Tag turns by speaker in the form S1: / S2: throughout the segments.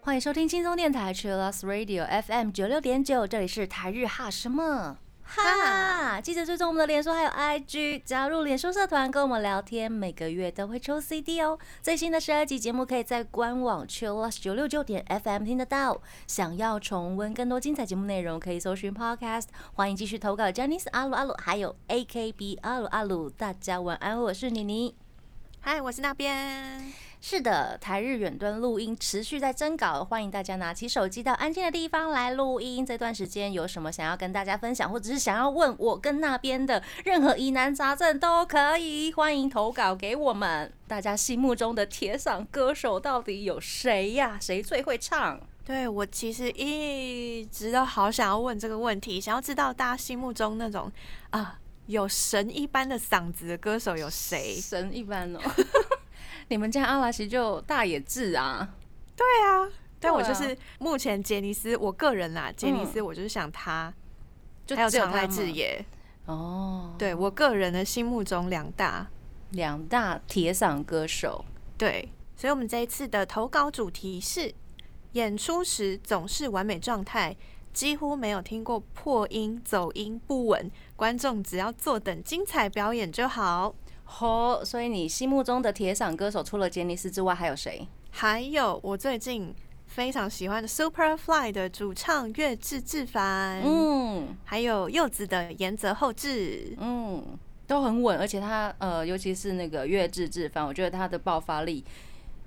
S1: 欢迎收听轻松电台 Chillus Radio FM 九六点九，这里是台日哈什么。哈，记得追踪我们的脸书还有 IG，加入脸书社团跟我们聊天，每个月都会抽 CD 哦。最新的十二集节目可以在官网 Chillus 九六九点 FM 听得到。想要重温更多精彩节目内容，可以搜寻 Podcast。欢迎继续投稿 j a n i c e 阿鲁阿鲁，还有 AKB 阿鲁阿鲁。大家晚安，我是妮妮。
S2: 嗨，我是那边。
S1: 是的，台日远端录音持续在征稿，欢迎大家拿起手机到安静的地方来录音。这段时间有什么想要跟大家分享，或者是想要问我跟那边的任何疑难杂症都可以，欢迎投稿给我们。大家心目中的铁嗓歌手到底有谁呀？谁最会唱？
S2: 对我其实一直都好想要问这个问题，想要知道大家心目中那种啊有神一般的嗓子的歌手有谁？
S1: 神一般哦。你们家阿拉西就大野智啊？
S2: 对啊，但我就是目前杰尼斯，我个人啦，杰尼斯我就是想他，还有长濑智也哦。对我个人的心目中两大
S1: 两大铁嗓歌手。
S2: 对，所以我们这一次的投稿主题是演出时总是完美状态，几乎没有听过破音、走音不稳，观众只要坐等精彩表演就好。
S1: 哦，所以你心目中的铁嗓歌手除了杰尼斯之外还有谁？
S2: 还有我最近非常喜欢的 Superfly 的主唱月志志凡，嗯，还有柚子的岩泽厚志，
S1: 嗯，都很稳，而且他呃，尤其是那个月志志凡，我觉得他的爆发力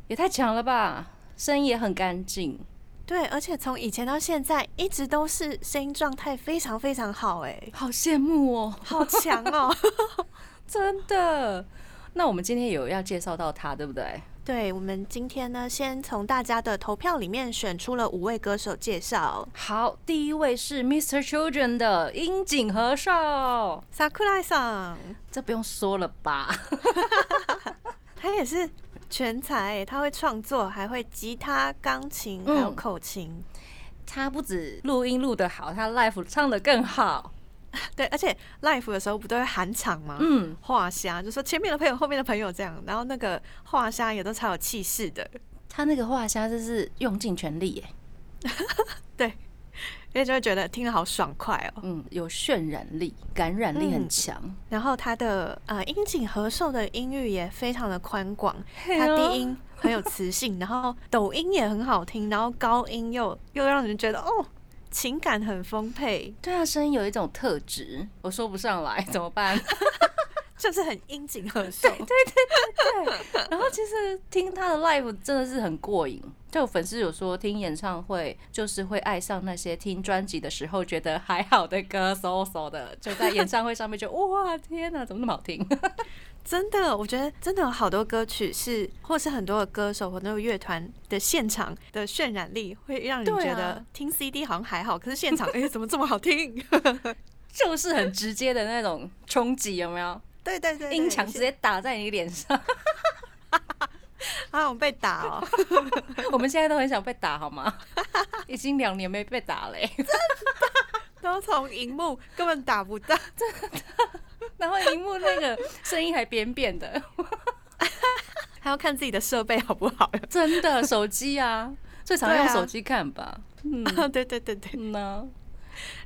S1: 也太强了吧，声音也很干净，
S2: 对，而且从以前到现在一直都是声音状态非常非常好，哎，
S1: 好羡慕哦，
S2: 好强哦。
S1: 真的，那我们今天有要介绍到他，对不对？
S2: 对，我们今天呢，先从大家的投票里面选出了五位歌手介绍。
S1: 好，第一位是 Mr. Children 的樱井和寿
S2: ，Sakurai 桑，
S1: 这不用说了吧？
S2: 他也是全才，他会创作，还会吉他、钢琴，还有口琴。
S1: 他不止录音录得好，他 live 唱得更好。
S2: 对，而且 live 的时候不都会喊场吗？嗯，画虾就说前面的朋友，后面的朋友这样，然后那个画虾也都超有气势的。
S1: 他那个画虾就是用尽全力耶，
S2: 对，因为就会觉得听得好爽快哦。
S1: 嗯，有渲染力，感染力很强。
S2: 然后他的呃音景和受的音域也非常的宽广，他低音很有磁性，然后抖音也很好听，然后高音又又让人觉得哦。情感很丰沛，
S1: 对啊，声音有一种特质，我说不上来，怎么办？
S2: 就是很应景和声，
S1: 对对对对对。然后其实听他的 live 真的是很过瘾，就粉丝有说听演唱会就是会爱上那些听专辑的时候觉得还好的歌，so so 的，就在演唱会上面就 哇天哪，怎么那么好听？
S2: 真的，我觉得真的有好多歌曲是，或是很多的歌手或那个乐团的现场的渲染力，会让你觉得听 CD 好像还好，可是现场哎怎么这么好听？
S1: 就是很直接的那种冲击，有没有？
S2: 对对对，
S1: 音墙直接打在你脸上，
S2: 啊，我被打哦！
S1: 我们现在都很想被打，好吗？已经两年没被打嘞，
S2: 真的，都从荧幕根本打不到，
S1: 真的。然后荧幕那个声音还扁扁的，
S2: 还要看自己的设备好不好？
S1: 真的，手机啊，最常用手机看吧。
S2: 嗯，对对对对。呢。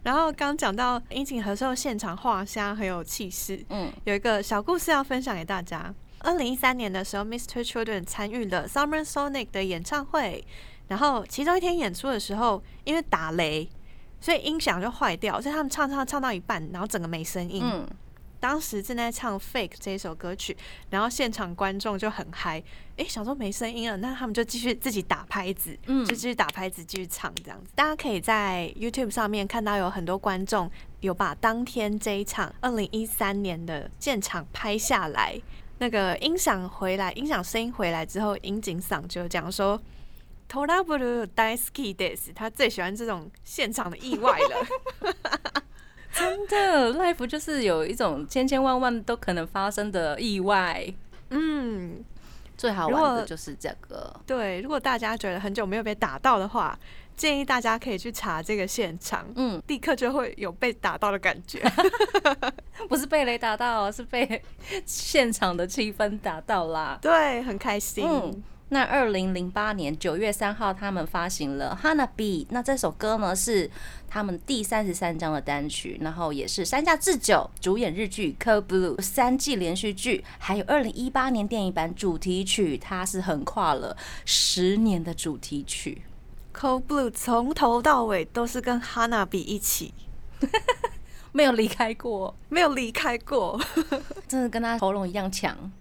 S2: 然后刚讲到樱井和寿现场画虾很有气势，嗯，有一个小故事要分享给大家。二零一三年的时候，Mr. Children 参与了 Summer Sonic 的演唱会，然后其中一天演出的时候，因为打雷，所以音响就坏掉，所以他们唱唱唱到一半，然后整个没声音。嗯。当时正在唱《Fake》这一首歌曲，然后现场观众就很嗨，哎，想说没声音了，那他们就继续自己打拍子，嗯，就继续打拍子继续唱这样子。大家可以在 YouTube 上面看到有很多观众有把当天这一场二零一三年的现场拍下来。那个音响回来，音响声音回来之后，樱井嗓就讲说 t o r a b l Daisuke des”，他最喜欢这种现场的意外了。
S1: 真的，life 就是有一种千千万万都可能发生的意外。嗯，最好玩的就是这个。
S2: 对，如果大家觉得很久没有被打到的话，建议大家可以去查这个现场，嗯，立刻就会有被打到的感觉，
S1: 不是被雷打到，是被现场的气氛打到啦。
S2: 对，很开心。
S1: 嗯那二零零八年九月三号，他们发行了《Hana B》，那这首歌呢是他们第三十三张的单曲，然后也是山下智久主演日剧《Code Blue》三季连续剧，还有二零一八年电影版主题曲，它是横跨了十年的主题曲。
S2: Cold Blue 从头到尾都是跟 Hana B 一起，
S1: 没有离开过，
S2: 没有离开过，
S1: 真的跟他喉咙一样强。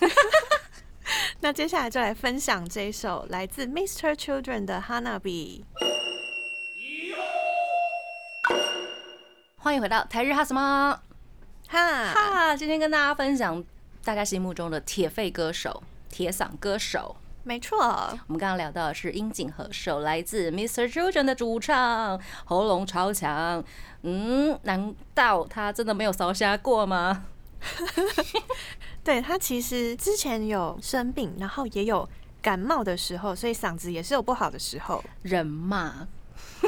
S2: 那接下来就来分享这一首来自 Mr. Children 的 Hanabi。
S1: 欢迎回到台日哈什么哈哈，今天跟大家分享大家心目中的铁肺歌手、铁嗓歌手。
S2: 没错，
S1: 我们刚刚聊到的是樱井和寿，来自 Mr. Children 的主唱，喉咙超强。嗯，难道他真的没有烧瞎过吗？
S2: 对他其实之前有生病，然后也有感冒的时候，所以嗓子也是有不好的时候。
S1: 人嘛，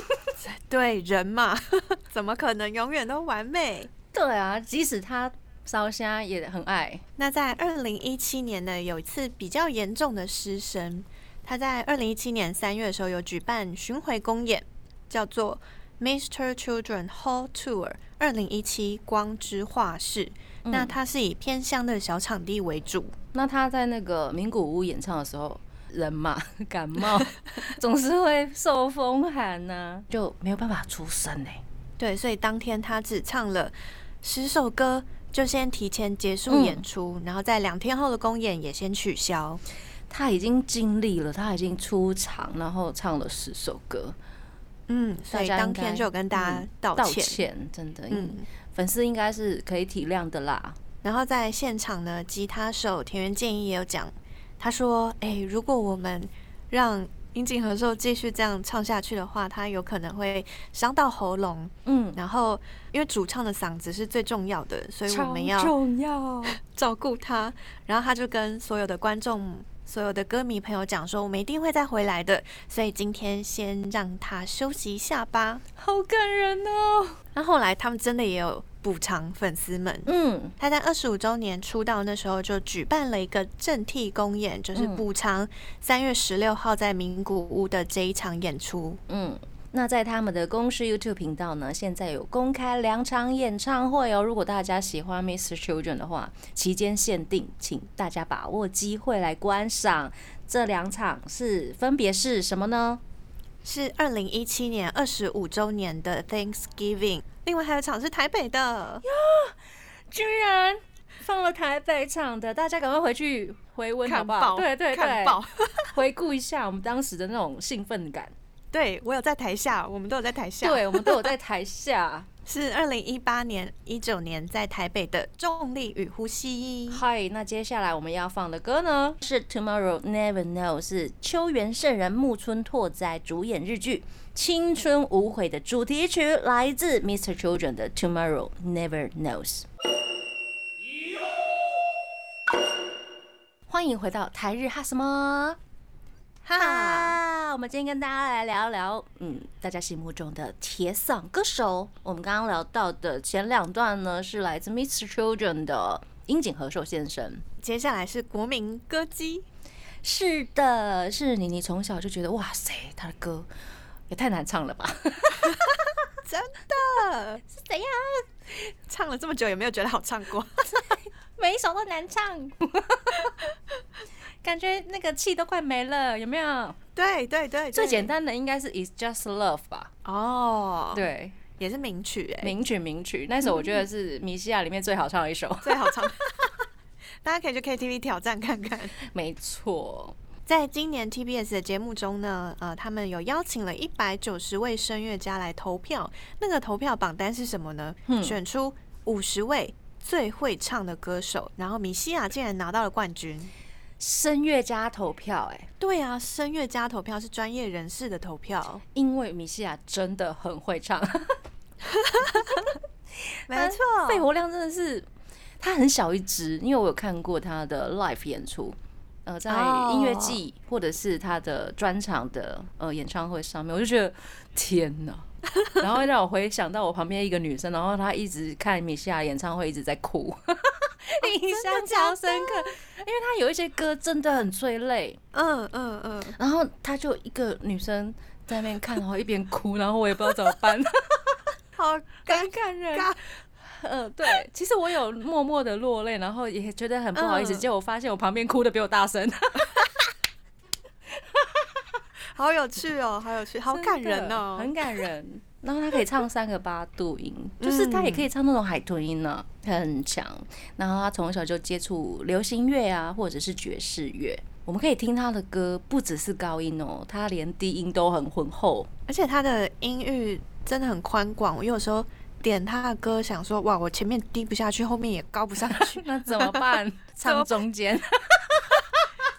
S2: 对人嘛，怎么可能永远都完美？
S1: 对啊，即使他烧虾也很爱。
S2: 那在二零一七年呢，有一次比较严重的失声，他在二零一七年三月的时候有举办巡回公演，叫做 Mr. Children Hall Tour 二零一七光之画室。那他是以偏乡的小场地为主。
S1: 那他在那个名古屋演唱的时候，人嘛 感冒 总是会受风寒呢，就没有办法出声呢。
S2: 对，所以当天他只唱了十首歌，就先提前结束演出，然后在两天后的公演也先取消。
S1: 他已经尽力了，他已经出场，然后唱了十首歌。
S2: 嗯，所以当天就跟大家道歉，道
S1: 歉，真的，嗯。粉丝应该是可以体谅的啦。
S2: 然后在现场呢，吉他手田园健一也有讲，他说：“哎，如果我们让樱井和寿继续这样唱下去的话，他有可能会伤到喉咙。嗯，然后因为主唱的嗓子是最重要的，所以我们要
S1: 重要
S2: 照顾他。然后他就跟所有的观众、所有的歌迷朋友讲说：我们一定会再回来的，所以今天先让他休息一下吧。
S1: 好感人哦。”
S2: 那后来他们真的也有补偿粉丝们，嗯，他在二十五周年出道那时候就举办了一个正替公演，就是补偿三月十六号在名古屋的这一场演出。
S1: 嗯，那在他们的公司 YouTube 频道呢，现在有公开两场演唱会哦。如果大家喜欢 Mr. Children 的话，期间限定，请大家把握机会来观赏。这两场是分别是什么呢？
S2: 是二零一七年二十五周年的 Thanksgiving，另外还有场是台北的
S1: 呀，居然放了台北场的，大家赶快回去回温好不好？对对对，回顾一下我们当时的那种兴奋感。
S2: 对我有在台下，我们都有在台下，
S1: 对我们都有在台 下。
S2: 是二零一八年、一九年在台北的重力与呼吸。
S1: 嗨，那接下来我们要放的歌呢是《Tomorrow Never Know》，是秋元圣人、木村拓哉主演日剧《青春无悔》的主题曲，来自 Mr. Children 的《Tomorrow Never Knows》。欢迎回到台日哈什么？哈，我们今天跟大家来聊聊，嗯，大家心目中的铁嗓歌手。我们刚刚聊到的前两段呢，是来自 Mr. Children 的樱井和寿先生。
S2: 接下来是国民歌姬，
S1: 是的，是妮妮从小就觉得，哇塞，他的歌也太难唱了吧？
S2: 真的
S1: 是怎样？
S2: 唱了这么久，有没有觉得好唱过？
S1: 每一首都难唱。感觉那个气都快没了，有没有？
S2: 对对对，
S1: 最简单的应该是 It's Just Love 吧？
S2: 哦，
S1: 对，
S2: 也是名曲哎，
S1: 名曲名曲，那首我觉得是米西亚里面最好唱的一首，
S2: 最好唱，大家可以去 KTV 挑战看看。
S1: 没错，
S2: 在今年 TBS 的节目中呢，呃，他们有邀请了一百九十位声乐家来投票，那个投票榜单是什么呢？选出五十位最会唱的歌手，然后米西亚竟然拿到了冠军。
S1: 声乐家投票，哎，
S2: 对啊，声乐家投票是专业人士的投票，
S1: 因为米西亚真的很会唱，
S2: 没错，
S1: 肺活量真的是，他很小一只，因为我有看过他的 live 演出，呃，在音乐季或者是他的专场的呃演唱会上面，我就觉得天哪！然后让我回想到我旁边一个女生，然后她一直看米西亚演唱会，一直在哭，印象超深刻，因为她有一些歌真的很催泪，嗯嗯嗯，然后她就一个女生在那边看，然后一边哭，然后我也不知道怎么办，
S2: 好尴尬。人，
S1: 嗯，对，其实我有默默的落泪，然后也觉得很不好意思，结果我发现我旁边哭的比我大声。
S2: 好有趣哦，好有趣，好感人哦，
S1: 很感人。然后他可以唱三个八度音，就是他也可以唱那种海豚音呢，很强。然后他从小就接触流行乐啊，或者是爵士乐。我们可以听他的歌，不只是高音哦，他连低音都很浑厚，
S2: 而且他的音域真的很宽广。我有时候点他的歌，想说哇，我前面低不下去，后面也高不上去，
S1: 那怎么办？唱中间，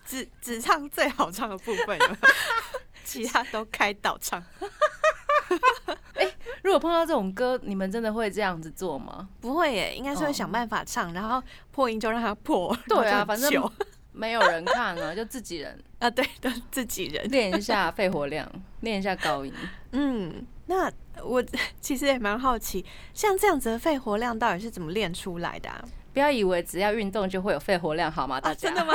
S2: 只只唱最好唱的部分。其他都开导唱。
S1: 哎，如果碰到这种歌，你们真的会这样子做吗？
S2: 不会耶，应该是会想办法唱，然后破音就让它破。
S1: 对啊，反正没有人看啊，就自己人
S2: 啊，对都，自己人
S1: 练一下肺活量，练一下高音。
S2: 嗯，那我其实也蛮好奇，像这样子的肺活量到底是怎么练出来的？
S1: 不要以为只要运动就会有肺活量，好吗？大
S2: 家真的吗？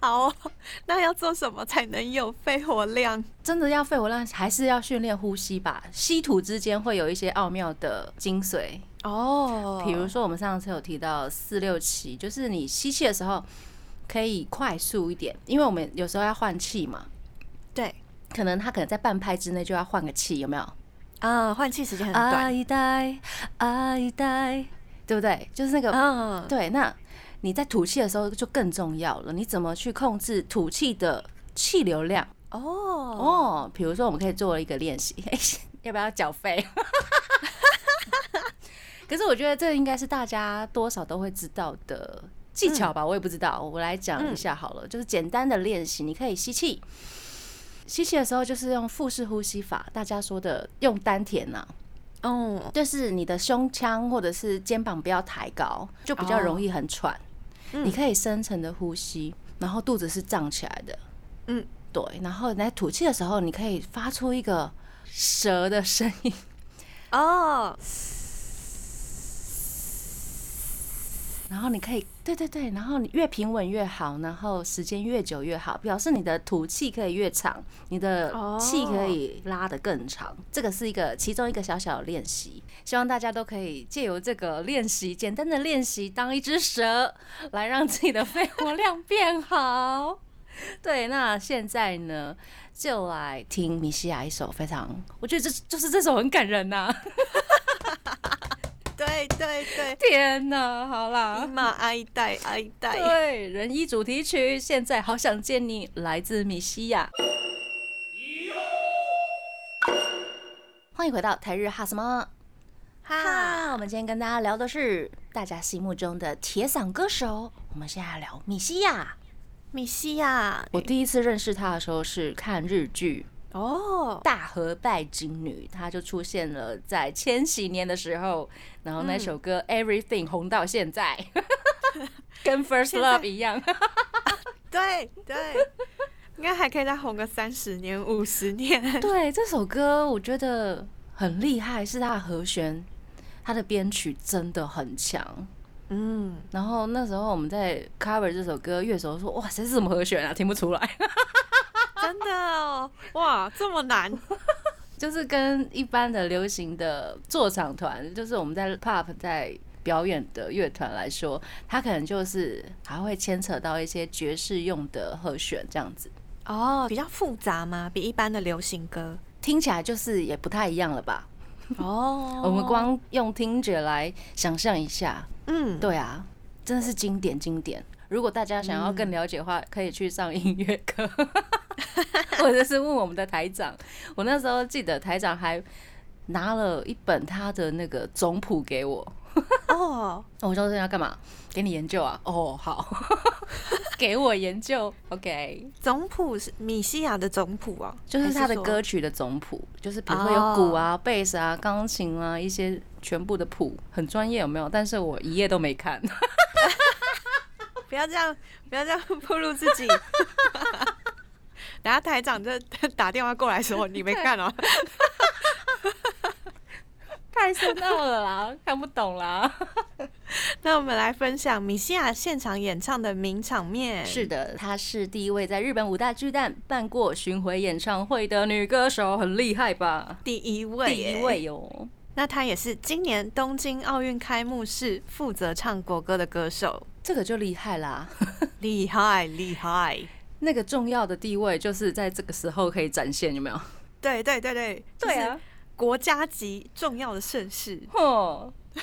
S2: 好，那要做什么才能有肺活量？
S1: 真的要肺活量，还是要训练呼吸吧？吸吐之间会有一些奥妙的精髓哦。比如说，我们上次有提到四六七，就是你吸气的时候可以快速一点，因为我们有时候要换气嘛。
S2: 对，
S1: 可能他可能在半拍之内就要换个气，有没有？
S2: 啊，换气时间很短。
S1: 爱戴，爱戴，对不对？就是那个，嗯，对，那。你在吐气的时候就更重要了，你怎么去控制吐气的气流量？哦。哦，比如说我们可以做一个练习，要不要缴费？可是我觉得这应该是大家多少都会知道的技巧吧，我也不知道，我来讲一下好了，就是简单的练习，你可以吸气，吸气的时候就是用腹式呼吸法，大家说的用丹田呐，哦，就是你的胸腔或者是肩膀不要抬高，就比较容易很喘。你可以深层的呼吸，然后肚子是胀起来的，嗯，对，然后你在吐气的时候，你可以发出一个蛇的声音，哦。然后你可以，对对对，然后你越平稳越好，然后时间越久越好，表示你的吐气可以越长，你的气可以拉得更长。这个是一个其中一个小小的练习，希望大家都可以借由这个练习，简单的练习，当一只蛇，来让自己的肺活量变好。对，那现在呢，就来听米西亚一首非常，我觉得这就是这首很感人呐。
S2: 对对对，
S1: 天哪，好啦，
S2: 妈爱戴爱戴，
S1: 对，人一主题曲，现在好想见你，来自米西亚。欢迎回到台日哈什么哈，我们今天跟大家聊的是大家心目中的铁嗓歌手，我们现在聊米西亚。
S2: 米西亚，
S1: 我第一次认识他的时候是看日剧。哦，大和拜金女，她就出现了在千禧年的时候，然后那首歌 Everything 红到现在，跟 First Love 一样。
S2: 对对，应该还可以再红个三十年、五十年。
S1: 对，这首歌我觉得很厉害，是它的和弦，它的编曲真的很强。嗯，然后那时候我们在 cover 这首歌，乐手说：“哇，这是什么和弦啊？听不出来。”
S2: 真的哦，哇，这么难，
S1: 就是跟一般的流行的坐场团，就是我们在 pop 在表演的乐团来说，它可能就是还会牵扯到一些爵士用的和弦这样子。
S2: 哦，比较复杂吗？比一般的流行歌
S1: 听起来就是也不太一样了吧？哦，我们光用听觉来想象一下，嗯，对啊，真的是经典经典。如果大家想要更了解的话，可以去上音乐课，或者是问我们的台长。我那时候记得台长还拿了一本他的那个总谱给我。哦，我说这要干嘛？给你研究啊？哦，好，给我研究。OK，
S2: 总谱是米西亚的总谱啊，
S1: 就是他的歌曲的总谱，就是比如说有鼓啊、贝斯啊、钢琴啊一些全部的谱，很专业有没有？但是我一页都没看。
S2: 不要这样，不要这样 暴露自己。等下台长就打电话过来说你没看哦，
S1: 太深奥了啦，看不懂啦。
S2: 那我们来分享米西亚现场演唱的名场面。
S1: 是的，她是第一位在日本五大巨蛋办过巡回演唱会的女歌手，很厉害吧？
S2: 第一位，
S1: 第一位哟。
S2: 那她也是今年东京奥运开幕式负责唱国歌的歌手，
S1: 这个就厉害啦，
S2: 厉害厉害。
S1: 那个重要的地位就是在这个时候可以展现，有没有？
S2: 对对对对，
S1: 对啊，
S2: 国家级重要的盛事，嚯！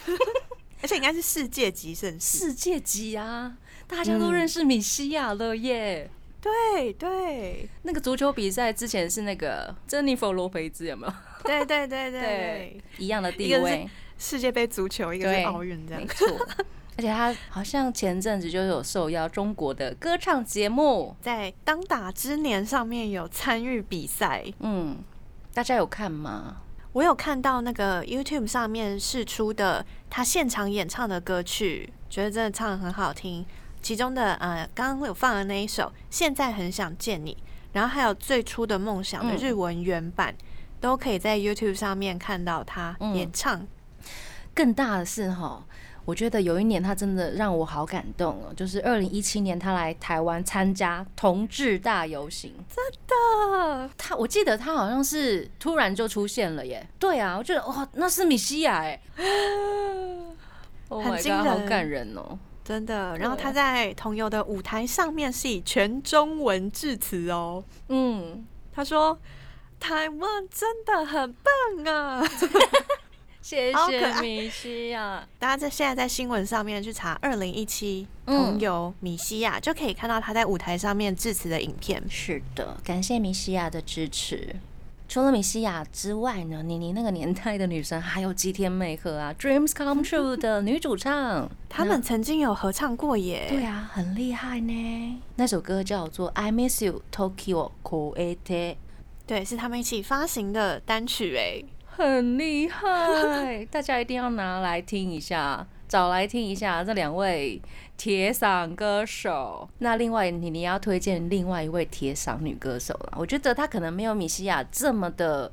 S2: 而且应该是世界级盛事，
S1: 世界级啊！大家都认识米西亚了耶。
S2: 对对，
S1: 那个足球比赛之前是那个珍妮佛罗培兹，有没有？
S2: 对对对 对，
S1: 一样的地位。
S2: 世界杯足球，一个是奥运，这样
S1: 没错。而且他好像前阵子就有受邀中国的歌唱节目，
S2: 在当打之年上面有参与比赛。
S1: 嗯，大家有看吗？
S2: 我有看到那个 YouTube 上面试出的他现场演唱的歌曲，觉得真的唱的很好听。其中的呃，刚刚有放的那一首《现在很想见你》，然后还有最初的梦想的日文原版，都可以在 YouTube 上面看到他演唱。
S1: 更大的是哈。我觉得有一年他真的让我好感动哦，就是二零一七年他来台湾参加同志大游行，
S2: 真的，
S1: 他我记得他好像是突然就出现了耶。对啊，我觉得哇，那是米西亚哎，
S2: 很惊人，
S1: 好感人哦，
S2: 真的。然后他在同游的舞台上面是以全中文致辞哦，嗯，他说台湾真的很棒啊。
S1: 谢谢米西亚，
S2: 大家在现在在新闻上面去查二零一七同游米西亚，就可以看到他在舞台上面致辞的影片。
S1: 是的，感谢米西亚的支持。除了米西亚之外呢，妮妮那个年代的女生还有吉田美和啊，Dreams Come True 的女主唱，
S2: 他们曾经有合唱过耶。
S1: 对啊，很厉害呢。那首歌叫做 I Miss You Tokyo Koete，
S2: 对，是他们一起发行的单曲哎。
S1: 很厉害，大家一定要拿来听一下，找来听一下这两位铁嗓歌手。那另外，你你要推荐另外一位铁嗓女歌手了。我觉得她可能没有米西亚这么的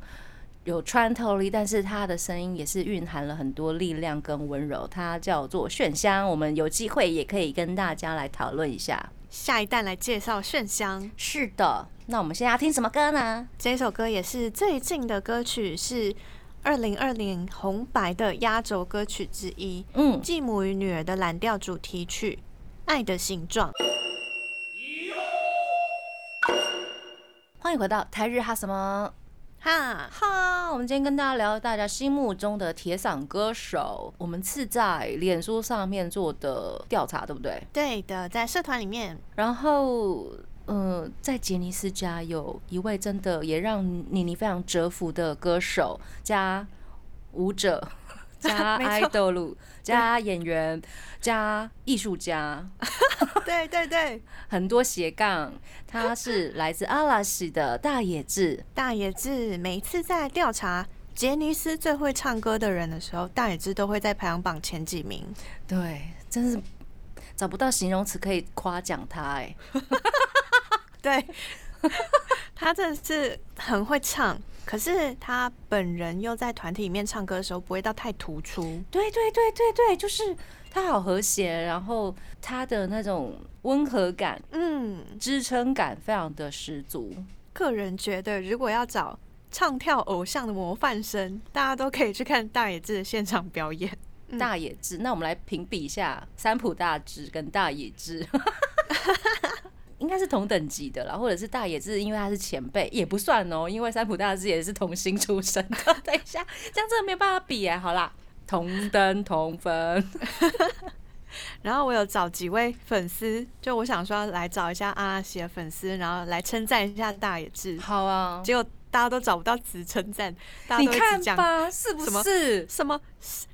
S1: 有穿透力，但是她的声音也是蕴含了很多力量跟温柔。她叫做炫香，我们有机会也可以跟大家来讨论一下。
S2: 下一代来介绍炫香。
S1: 是的，那我们现在要听什么歌呢？
S2: 这首歌也是最近的歌曲，是二零二零红白的压轴歌曲之一。嗯，继母与女儿的蓝调主题曲《爱的形状》。
S1: 欢迎回到台日哈什么？哈哈，我们今天跟大家聊大家心目中的铁嗓歌手。我们是在脸书上面做的调查，对不对？
S2: 对的，在社团里面。
S1: 然后，嗯，在杰尼斯家有一位真的也让妮妮非常折服的歌手加舞者。加 idol 加演员加艺术家，
S2: 对 对对，
S1: 很多斜杠。他是来自阿拉西的大野智。
S2: 大野智每次在调查杰尼斯最会唱歌的人的时候，大野智都会在排行榜前几名。
S1: 对，真是找不到形容词可以夸奖他哎。
S2: 对，他真的是很会唱。可是他本人又在团体里面唱歌的时候不会到太突出。
S1: 对对对对对，就是他好和谐，然后他的那种温和感，嗯，支撑感非常的十足。
S2: 个人觉得，如果要找唱跳偶像的模范生，大家都可以去看大野智的现场表演。
S1: 大野智，那我们来评比一下三浦大智跟大野智。应该是同等级的啦，或者是大野智，因为他是前辈，也不算哦，因为三浦大智也是童星出身的。等一下，这样真的没有办法比哎。好啦，同登同分。
S2: 然后我有找几位粉丝，就我想说来找一下阿拉西的粉丝，然后来称赞一下大野智。
S1: 好啊，
S2: 结果大家都找不到词称赞，
S1: 你看吧，是不是？
S2: 什么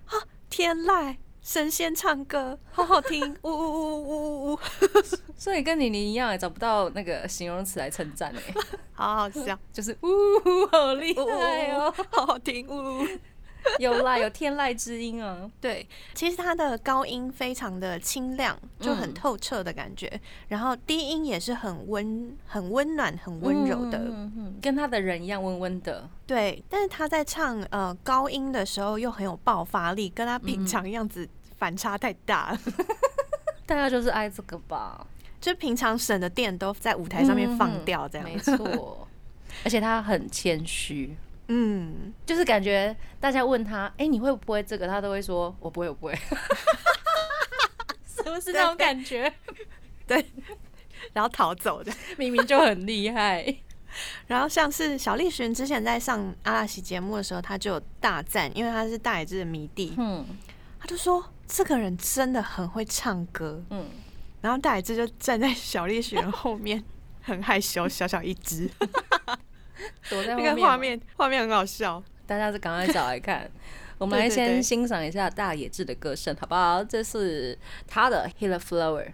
S2: 啊？天籁。神仙唱歌 好好听，呜呜呜呜呜呜，
S1: 所以跟妮妮一样，找不到那个形容词来称赞哎，
S2: 好好笑，
S1: 就是呜呜，好厉害哦，
S2: 好好听，呜呜。
S1: 有啦，有天籁之音啊。
S2: 对，其实他的高音非常的清亮，就很透彻的感觉。然后低音也是很温、很温暖、很温柔的，
S1: 跟他的人一样温温的。
S2: 对，但是他在唱呃高音的时候又很有爆发力，跟他平常样子反差太大了。
S1: 大家就是爱这个吧，
S2: 就平常省的电都在舞台上面放掉，这样
S1: 没错。而且他很谦虚。嗯，就是感觉大家问他，哎，你会不会这个？他都会说，我不会，我不会，是不是那种感觉？
S2: 对，然后逃走的，
S1: 明明就很厉害。
S2: 然后像是小栗旬之前在上阿拉西节目的时候，他就有大赞，因为他是大野智的迷弟，嗯，他就说这个人真的很会唱歌，嗯，然后大野智就站在小栗旬后面，很害羞，小小一只。
S1: 躲在那
S2: 个画面，画面很好笑，
S1: 大家是赶快找来看。我们来先欣赏一下大野智的歌声，好不好？这是他的《Healer Flower》。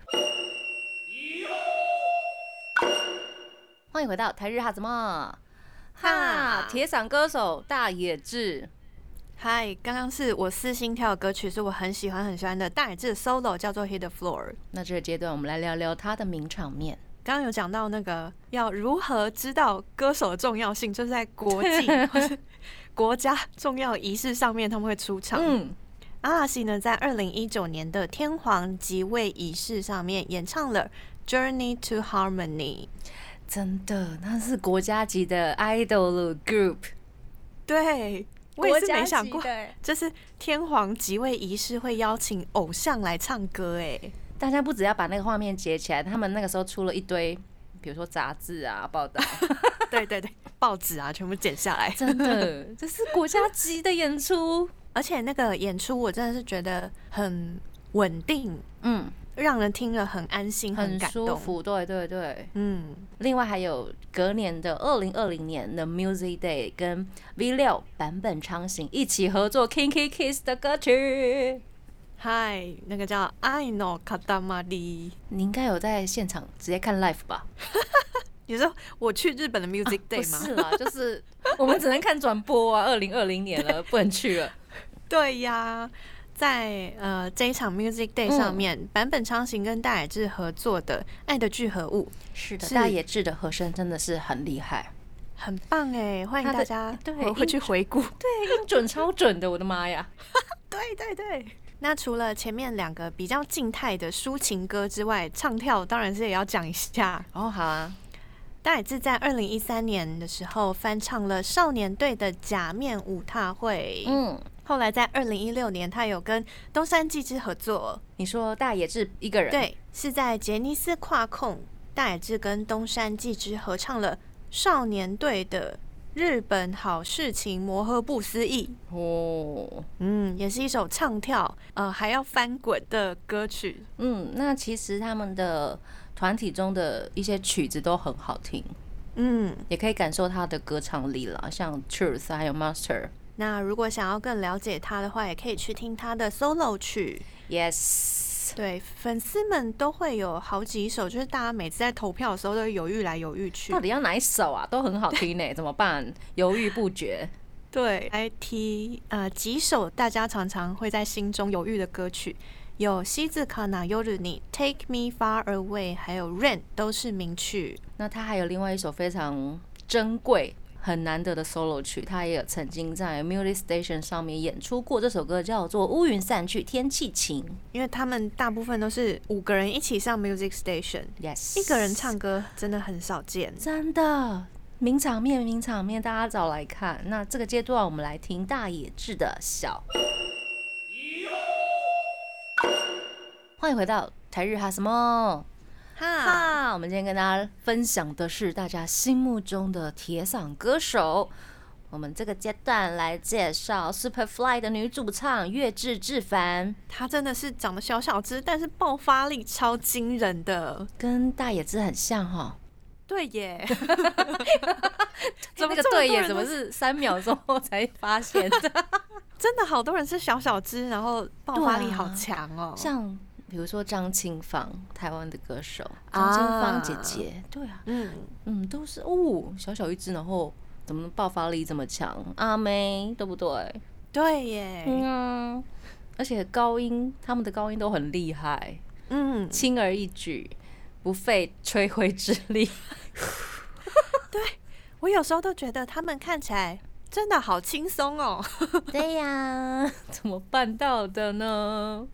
S1: 欢迎回到台日哈怎么哈？铁嗓歌手大野智。
S2: 嗨，刚刚是我私心跳的歌曲，是我很喜欢很喜欢的大野智 solo，叫做《Healer Flower》。
S1: 那这个阶段，我们来聊聊他的名场面。
S2: 刚刚有讲到那个要如何知道歌手的重要性，就是在国际 或是国家重要仪式上面他们会出场。嗯，阿拉西呢在二零一九年的天皇即位仪式上面演唱了《Journey to Harmony》，
S1: 真的那是国家级的 idol group。
S2: 对，我也是没想过，就是天皇即位仪式会邀请偶像来唱歌，哎。
S1: 大家不只要把那个画面截起来，他们那个时候出了一堆，比如说杂志啊、报道，
S2: 对对对，报纸啊，全部剪下来，
S1: 真的，这是国家级的演出，
S2: 而且那个演出我真的是觉得很稳定，嗯，让人听了很安心、
S1: 很
S2: 舒
S1: 服，对对对，嗯。另外还有隔年的二零二零年的 Music Day，跟 V 六版本昌行一起合作《Kinky Kiss》的歌曲。
S2: 嗨，那个叫 I know Katamari，
S1: 你应该有在现场直接看 live 吧？
S2: 你说我去日本的 Music Day 吗？
S1: 是啦，就是我们只能看转播啊。二零二零年了，不能去了。
S2: 对呀，在呃这一场 Music Day 上面，版本昌行跟大野智合作的《爱的聚合物》，
S1: 是的，大野智的和声真的是很厉害，
S2: 很棒哎！欢迎大家对回去回顾，
S1: 对音准超准的，我的妈呀！
S2: 对对对。那除了前面两个比较静态的抒情歌之外，唱跳当然是也要讲一下
S1: 哦。好啊，
S2: 大野智在二零一三年的时候翻唱了少年队的《假面舞踏会》。嗯，后来在二零一六年，他有跟东山纪之合作。
S1: 你说大野智一个人？
S2: 对，是在杰尼斯跨控，大野智跟东山纪之合唱了少年队的。日本好事情磨合不思议哦，嗯，也是一首唱跳，呃，还要翻滚的歌曲。
S1: 嗯，那其实他们的团体中的一些曲子都很好听，嗯，也可以感受他的歌唱力了，像 Truth 还有 Master。
S2: 那如果想要更了解他的话，也可以去听他的 solo 曲。
S1: Yes。
S2: 对，粉丝们都会有好几首，就是大家每次在投票的时候都会犹豫来犹豫去，
S1: 到底要哪一首啊？都很好听呢，怎么办？犹豫不决。
S2: 对，来提呃几首大家常常会在心中犹豫的歌曲，有西字卡纳尤日尼 Take Me Far Away，还有 Rain 都是名曲。
S1: 那他还有另外一首非常珍贵。很难得的 solo 曲，他也有曾经在 Music Station 上面演出过。这首歌叫做《乌云散去，天气晴》。
S2: 因为他们大部分都是五个人一起上 Music Station，Yes，一个人唱歌真的很少见。
S1: 真的名场面，名场面，大家找来看。那这个阶段，我们来听大野智的小。欢迎回到台日哈什么？哈，我们今天跟大家分享的是大家心目中的铁嗓歌手。我们这个阶段来介绍 Superfly 的女主唱月志志凡，
S2: 她真的是长得小小只，但是爆发力超惊人的，
S1: 跟大野智很像哈。
S2: 对耶，
S1: 这个对耶，怎么是三秒钟后才发现的？
S2: 真的好多人是小小只，然后爆发力好强哦，
S1: 像。比如说张清芳，台湾的歌手张清芳姐姐，对啊，嗯嗯，都是哦，小小一只，然后怎么爆发力这么强？阿妹，对不对？
S2: 对耶，
S1: 嗯，而且高音他们的高音都很厉害，嗯，轻而易举，不费吹灰之力。
S2: 对我有时候都觉得他们看起来真的好轻松哦。
S1: 对呀，怎么办到的呢？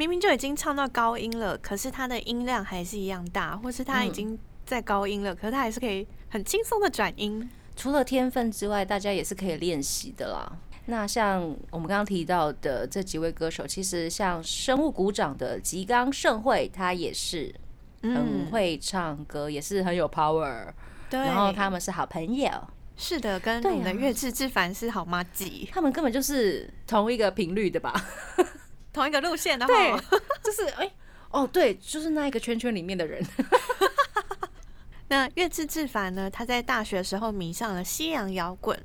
S2: 明明就已经唱到高音了，可是他的音量还是一样大，或是他已经在高音了，可是他还是可以很轻松的转音。
S1: 除了天分之外，大家也是可以练习的啦。那像我们刚刚提到的这几位歌手，其实像生物鼓掌的吉冈盛惠，他也是很会唱歌，也是很有 power。对，然后他们是好朋友。
S2: 是的，跟我们的月志之凡是好妈吉，
S1: 他们根本就是同一个频率的吧。
S2: 同一个路线，然后
S1: 就是哎哦，对，就是那一个圈圈里面的人。
S2: 那月志志凡呢？他在大学时候迷上了西洋摇滚，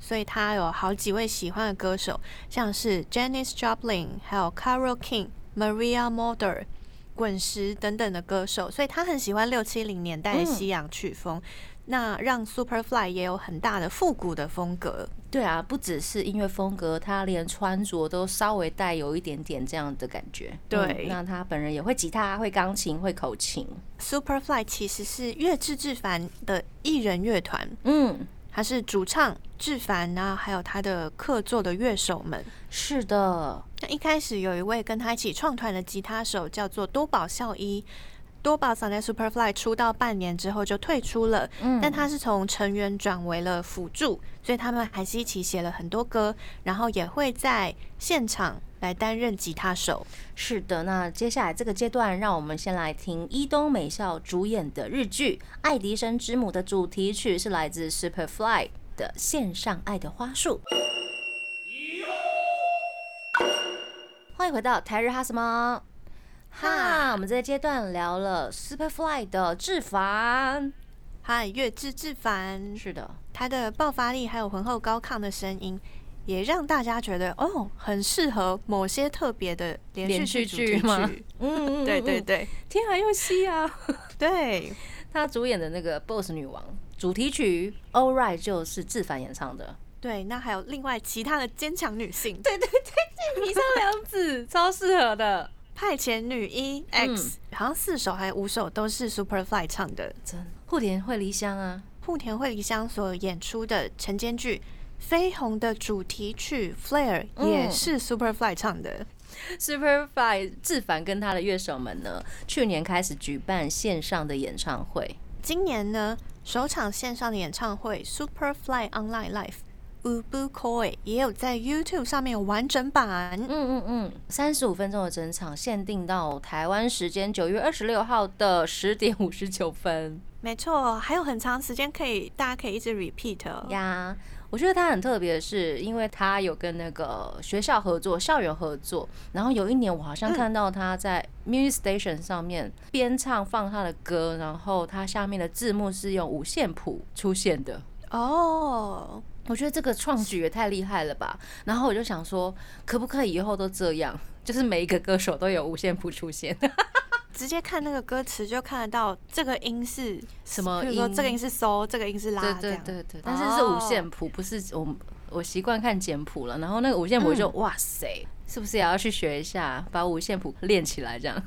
S2: 所以他有好几位喜欢的歌手，像是 Janis Joplin，还有 Carole King、Maria m o d e r 滚石等等的歌手，所以他很喜欢六七零年代的西洋曲风。那让 Superfly 也有很大的复古的风格。
S1: 对啊，不只是音乐风格，他连穿着都稍微带有一点点这样的感觉。
S2: 对，
S1: 那他本人也会吉他、会钢琴、会口琴。
S2: Superfly 其实是乐志志凡的艺人乐团。嗯，他是主唱志凡啊，还有他的客座的乐手们。
S1: 是的，
S2: 那一开始有一位跟他一起创团的吉他手叫做多宝孝一。多宝桑在 Superfly 出道半年之后就退出了，但他是从成员转为了辅助，所以他们还是一起写了很多歌，然后也会在现场来担任吉他手。
S1: 是的，那接下来这个阶段，让我们先来听伊东美孝主演的日剧《爱迪生之母》的主题曲，是来自 Superfly 的《线上爱的花束》。欢迎回到台日哈什么？哈，我们这个阶段聊了 Superfly 的志凡，
S2: 嗨，月之志凡，
S1: 是的，
S2: 他的爆发力还有浑厚高亢的声音，也让大家觉得哦，很适合某些特别的连续剧吗？嗯，对对对，
S1: 天海佑希啊，
S2: 对。
S1: 他主演的那个 Boss 女王主题曲 All Right 就是志凡演唱的。
S2: 对，那还有另外其他的坚强女性，
S1: 对对对，米上凉子超适合的。
S2: 派遣女一 X 好像四首还是五首都是 Superfly 唱的，
S1: 真户田惠梨香啊，
S2: 户田惠梨香所演出的晨间剧《绯红》的主题曲 Flare 也是 Superfly 唱的。
S1: Superfly 志凡跟他的乐手们呢，去年开始举办线上的演唱会，
S2: 今年呢首场线上的演唱会 Superfly Online Live。U b u Koi 也有在 YouTube 上面有完整版，嗯
S1: 嗯嗯，三十五分钟的整场，限定到台湾时间九月二十六号的十点五十九分。
S2: 没错，还有很长时间可以，大家可以一直 repeat
S1: 呀。我觉得它很特别的是，因为它有跟那个学校合作，校园合作。然后有一年，我好像看到他在 Music Station 上面边唱放他的歌，然后他下面的字幕是用五线谱出现的。哦。我觉得这个创举也太厉害了吧！然后我就想说，可不可以以后都这样，就是每一个歌手都有五线谱出现，
S2: 直接看那个歌词就看得到这个音是
S1: 什么音，
S2: 说这个音是嗦，这个音是拉，
S1: 对对对对。但是是五线谱，不是我我习惯看简谱了。然后那个五线谱就哇塞，是不是也要去学一下，把五线谱练起来这样？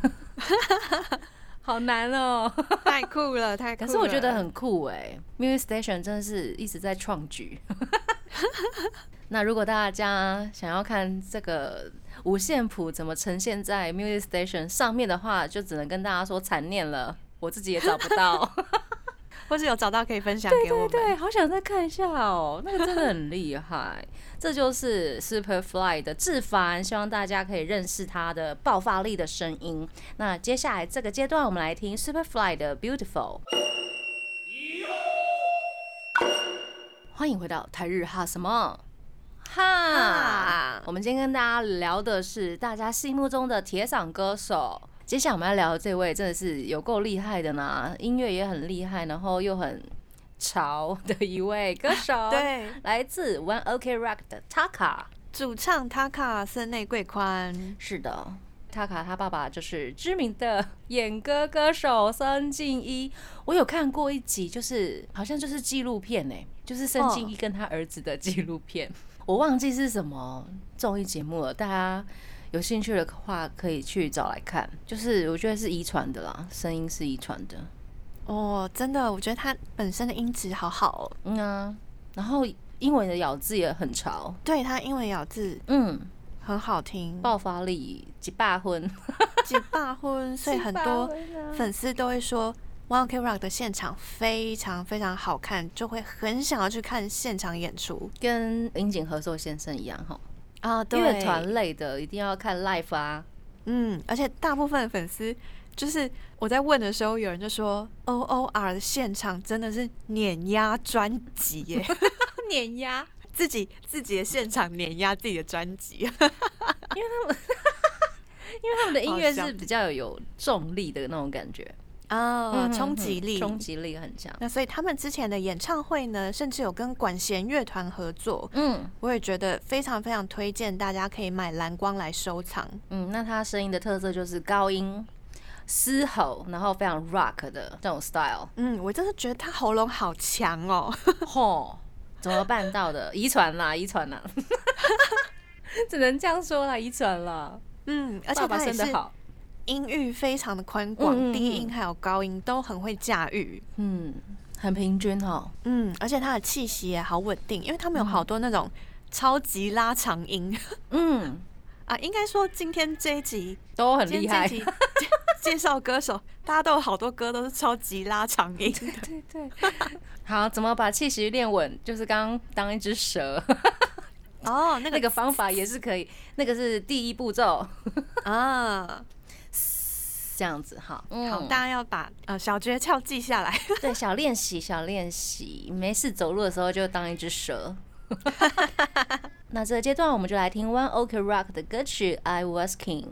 S1: 好难哦，
S2: 太酷了，太酷！
S1: 可是我觉得很酷哎，Music Station 真的是一直在创举。那如果大家想要看这个五线谱怎么呈现在 Music Station 上面的话，就只能跟大家说残念了，我自己也找不到。
S2: 或是有找到可以分享给我们，
S1: 对，好想再看一下哦，那个真的很厉害。这就是 Superfly 的志凡，希望大家可以认识他的爆发力的声音。那接下来这个阶段，我们来听 Superfly 的 Beautiful。欢迎回到台日哈什么哈？我们今天跟大家聊的是大家心目中的铁嗓歌手。接下来我们要聊的这位真的是有够厉害的呢，音乐也很厉害，然后又很潮的一位歌手。
S2: 对，
S1: 来自 One OK Rock 的 Taka，
S2: 主唱 Taka 森内贵宽。
S1: 是的，Taka 他爸爸就是知名的演歌歌手森敬一。我有看过一集，就是好像就是纪录片呢，就是森敬一跟他儿子的纪录片。我忘记是什么综艺节目了，大家有兴趣的话可以去找来看。就是我觉得是遗传的啦，声音是遗传的。
S2: 哦，真的，我觉得他本身的音质好好。
S1: 嗯啊，然后英文的咬字也很潮。
S2: 对他英文咬字，嗯，很好听，
S1: 爆发力几霸婚，
S2: 几霸婚，所以 很多粉丝都会说。One Ok Rock 的现场非常非常好看，就会很想要去看现场演出，
S1: 跟樱井和寿先生一样哈啊，乐团类的一定要看 live 啊，
S2: 嗯，而且大部分粉丝就是我在问的时候，有人就说 O O R 的现场真的是碾压专辑耶，
S1: 碾压
S2: 自己自己的现场碾压自己的专辑，因为
S1: 他们 因为他们的音乐是比较有重力的那种感觉。
S2: 啊，冲击力，
S1: 冲击力很强。
S2: 那所以他们之前的演唱会呢，甚至有跟管弦乐团合作。嗯，我也觉得非常非常推荐，大家可以买蓝光来收藏。
S1: 嗯，那他声音的特色就是高音嘶吼，然后非常 rock 的这种 style。
S2: 嗯，我真的觉得他喉咙好强哦。
S1: 嚯，怎么办到的？遗传啦，遗传啦，只能这样说啦，遗传啦。
S2: 嗯，而且他也是。音域非常的宽广，低音还有高音都很会驾驭，
S1: 嗯，很平均哦，
S2: 嗯，而且他的气息也好稳定，因为他们有好多那种超级拉长音，嗯，啊，应该说今天这一集
S1: 都很厉害，
S2: 介绍歌手，大家都有好多歌都是超级拉长音，
S1: 对 对对，好，怎么把气息练稳？就是刚刚当一只蛇，
S2: 哦，
S1: 那个方法也是可以，那个是第一步骤。啊。这样子哈，
S2: 好，大家要把呃小诀窍记下来。
S1: 对，小练习，小练习，没事走路的时候就当一只蛇。那这个阶段我们就来听 One Ok Rock 的歌曲《I Was King》。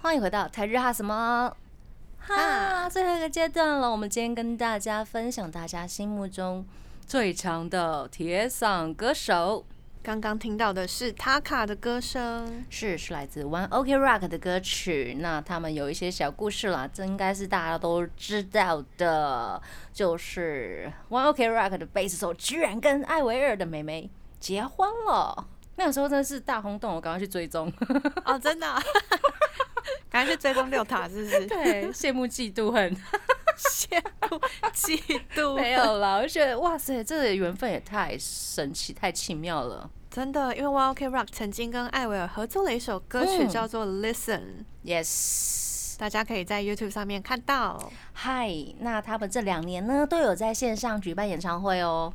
S1: 欢迎回到台日哈什么哈，最后一个阶段了。我们今天跟大家分享大家心目中最强的铁嗓歌手。
S2: 刚刚听到的是 Taka 的歌声，
S1: 是是来自 One Ok Rock 的歌曲。那他们有一些小故事啦，这应该是大家都知道的，就是 One Ok Rock 的贝斯手居然跟艾维尔的妹妹结婚了。那个时候真的是大轰动，我赶快去追踪
S2: 哦，真的，赶快去追踪六塔，是不是？
S1: 对，羡慕嫉妒恨，
S2: 羡慕嫉妒
S1: 没有了。我觉得哇塞，这个缘分也太神奇、太奇妙了。
S2: 真的，因为 One Ok Rock 曾经跟艾薇儿合作了一首歌曲，叫做《Listen》
S1: ，Yes，
S2: 大家可以在 YouTube 上面看到。
S1: 嗨，那他们这两年呢，都有在线上举办演唱会哦。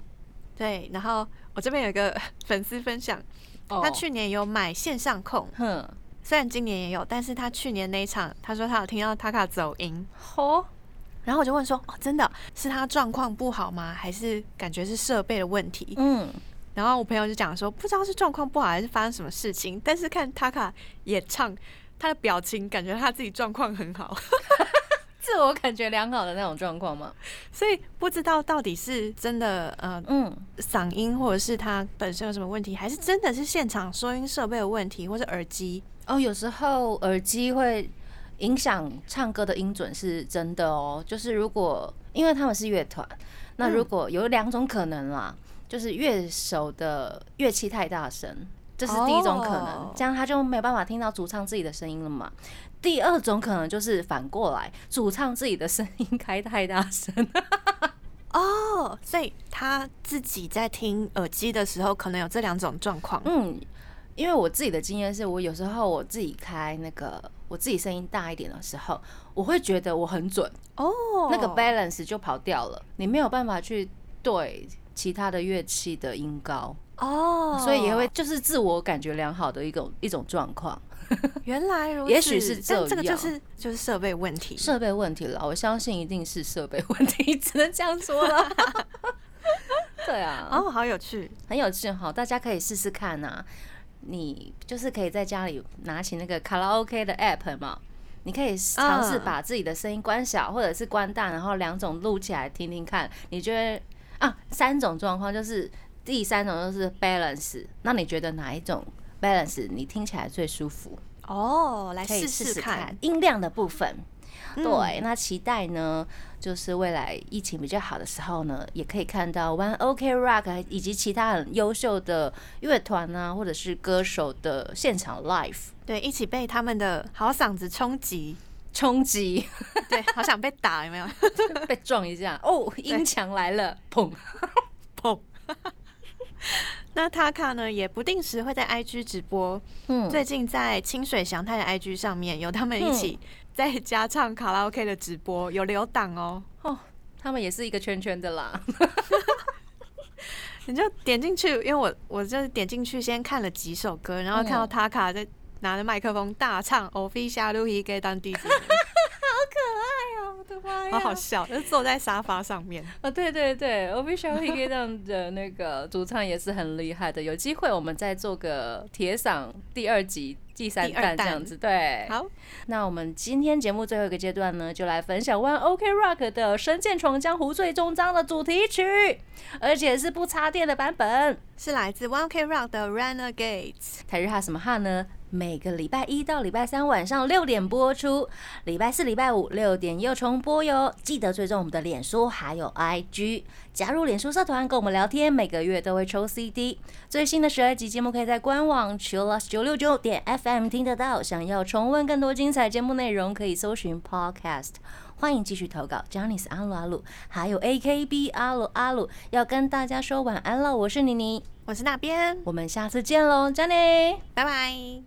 S2: 对，然后我这边有一个粉丝分享，他去年有买线上控，哼，虽然今年也有，但是他去年那一场，他说他有听到 Taka 走音，嚯，然后我就问说，哦，真的是他状况不好吗？还是感觉是设备的问题？嗯。然后我朋友就讲说，不知道是状况不好还是发生什么事情，但是看 Taka 演唱，他的表情感觉他自己状况很好，
S1: 自我感觉良好的那种状况吗？
S2: 所以不知道到底是真的呃嗯嗓音，或者是他本身有什么问题，还是真的是现场收音设备的问题，或是耳机
S1: 哦？有时候耳机会影响唱歌的音准，是真的哦。就是如果因为他们是乐团，那如果有两种可能啦。就是乐手的乐器太大声，这是第一种可能，这样他就没有办法听到主唱自己的声音了嘛。第二种可能就是反过来，主唱自己的声音开太大声。
S2: 哦，所以他自己在听耳机的时候，可能有这两种状况。
S1: 嗯，因为我自己的经验是，我有时候我自己开那个我自己声音大一点的时候，我会觉得我很准哦，那个 balance 就跑掉了，你没有办法去对。其他的乐器的音高哦，所以也会就是自我感觉良好的一种一种状况。
S2: 原来如此，
S1: 也许是这样，
S2: 这个就是就是设备问题，
S1: 设备问题了。我相信一定是设备问题，只能这样说了。对啊，
S2: 哦，好有趣，
S1: 很有趣哈，大家可以试试看呐。你就是可以在家里拿起那个卡拉 OK 的 app 嘛，你可以尝试把自己的声音关小或者是关大，然后两种录起来听听看，你觉得？啊，三种状况就是第三种就是 balance，那你觉得哪一种 balance 你听起来最舒服？
S2: 哦，来试试看
S1: 音量的部分。对，那期待呢，就是未来疫情比较好的时候呢，也可以看到 One OK Rock 以及其他很优秀的乐团啊，或者是歌手的现场 live，
S2: 对，一起被他们的好嗓子冲击，
S1: 冲击，
S2: 对，好想被打，有没有？
S1: 被撞一下，哦，音墙来了，砰。砰。
S2: 那塔卡呢，也不定时会在 IG 直播。嗯，最近在清水祥太的 IG 上面有他们一起在家唱卡拉 OK 的直播，有留档哦。哦，
S1: 他们也是一个圈圈的啦。
S2: 你就点进去，因为我我就是点进去先看了几首歌，然后看到塔卡在拿着麦克风大唱《Official Lucky》当弟子。好好笑，就坐在沙发上面
S1: 啊！对对对，Official Higgy 这样的那个主唱也是很厉害的。有机会我们再做个铁嗓第二集、第三弹这样子。对，
S2: 好。
S1: 那我们今天节目最后一个阶段呢，就来分享 One OK Rock 的《神剑闯江湖》最终章的主题曲，而且是不插电的版本，
S2: 是来自 One OK Rock 的 Renegades。
S1: 台日哈什么哈呢？每个礼拜一到礼拜三晚上六点播出，礼拜四、礼拜五六点又重播哟。记得追踪我们的脸书还有 IG，加入脸书社团跟我们聊天，每个月都会抽 CD。最新的十二集节目可以在官网 chillus 九六九点 FM 听得到。想要重温更多精彩节目内容，可以搜寻 Podcast。欢迎继续投稿 j a n i c e 阿鲁阿鲁，还有 AKB 阿鲁阿鲁，要跟大家说晚安了。我是妮妮，
S2: 我是那边，
S1: 我们下次见喽 j a n n y
S2: 拜拜。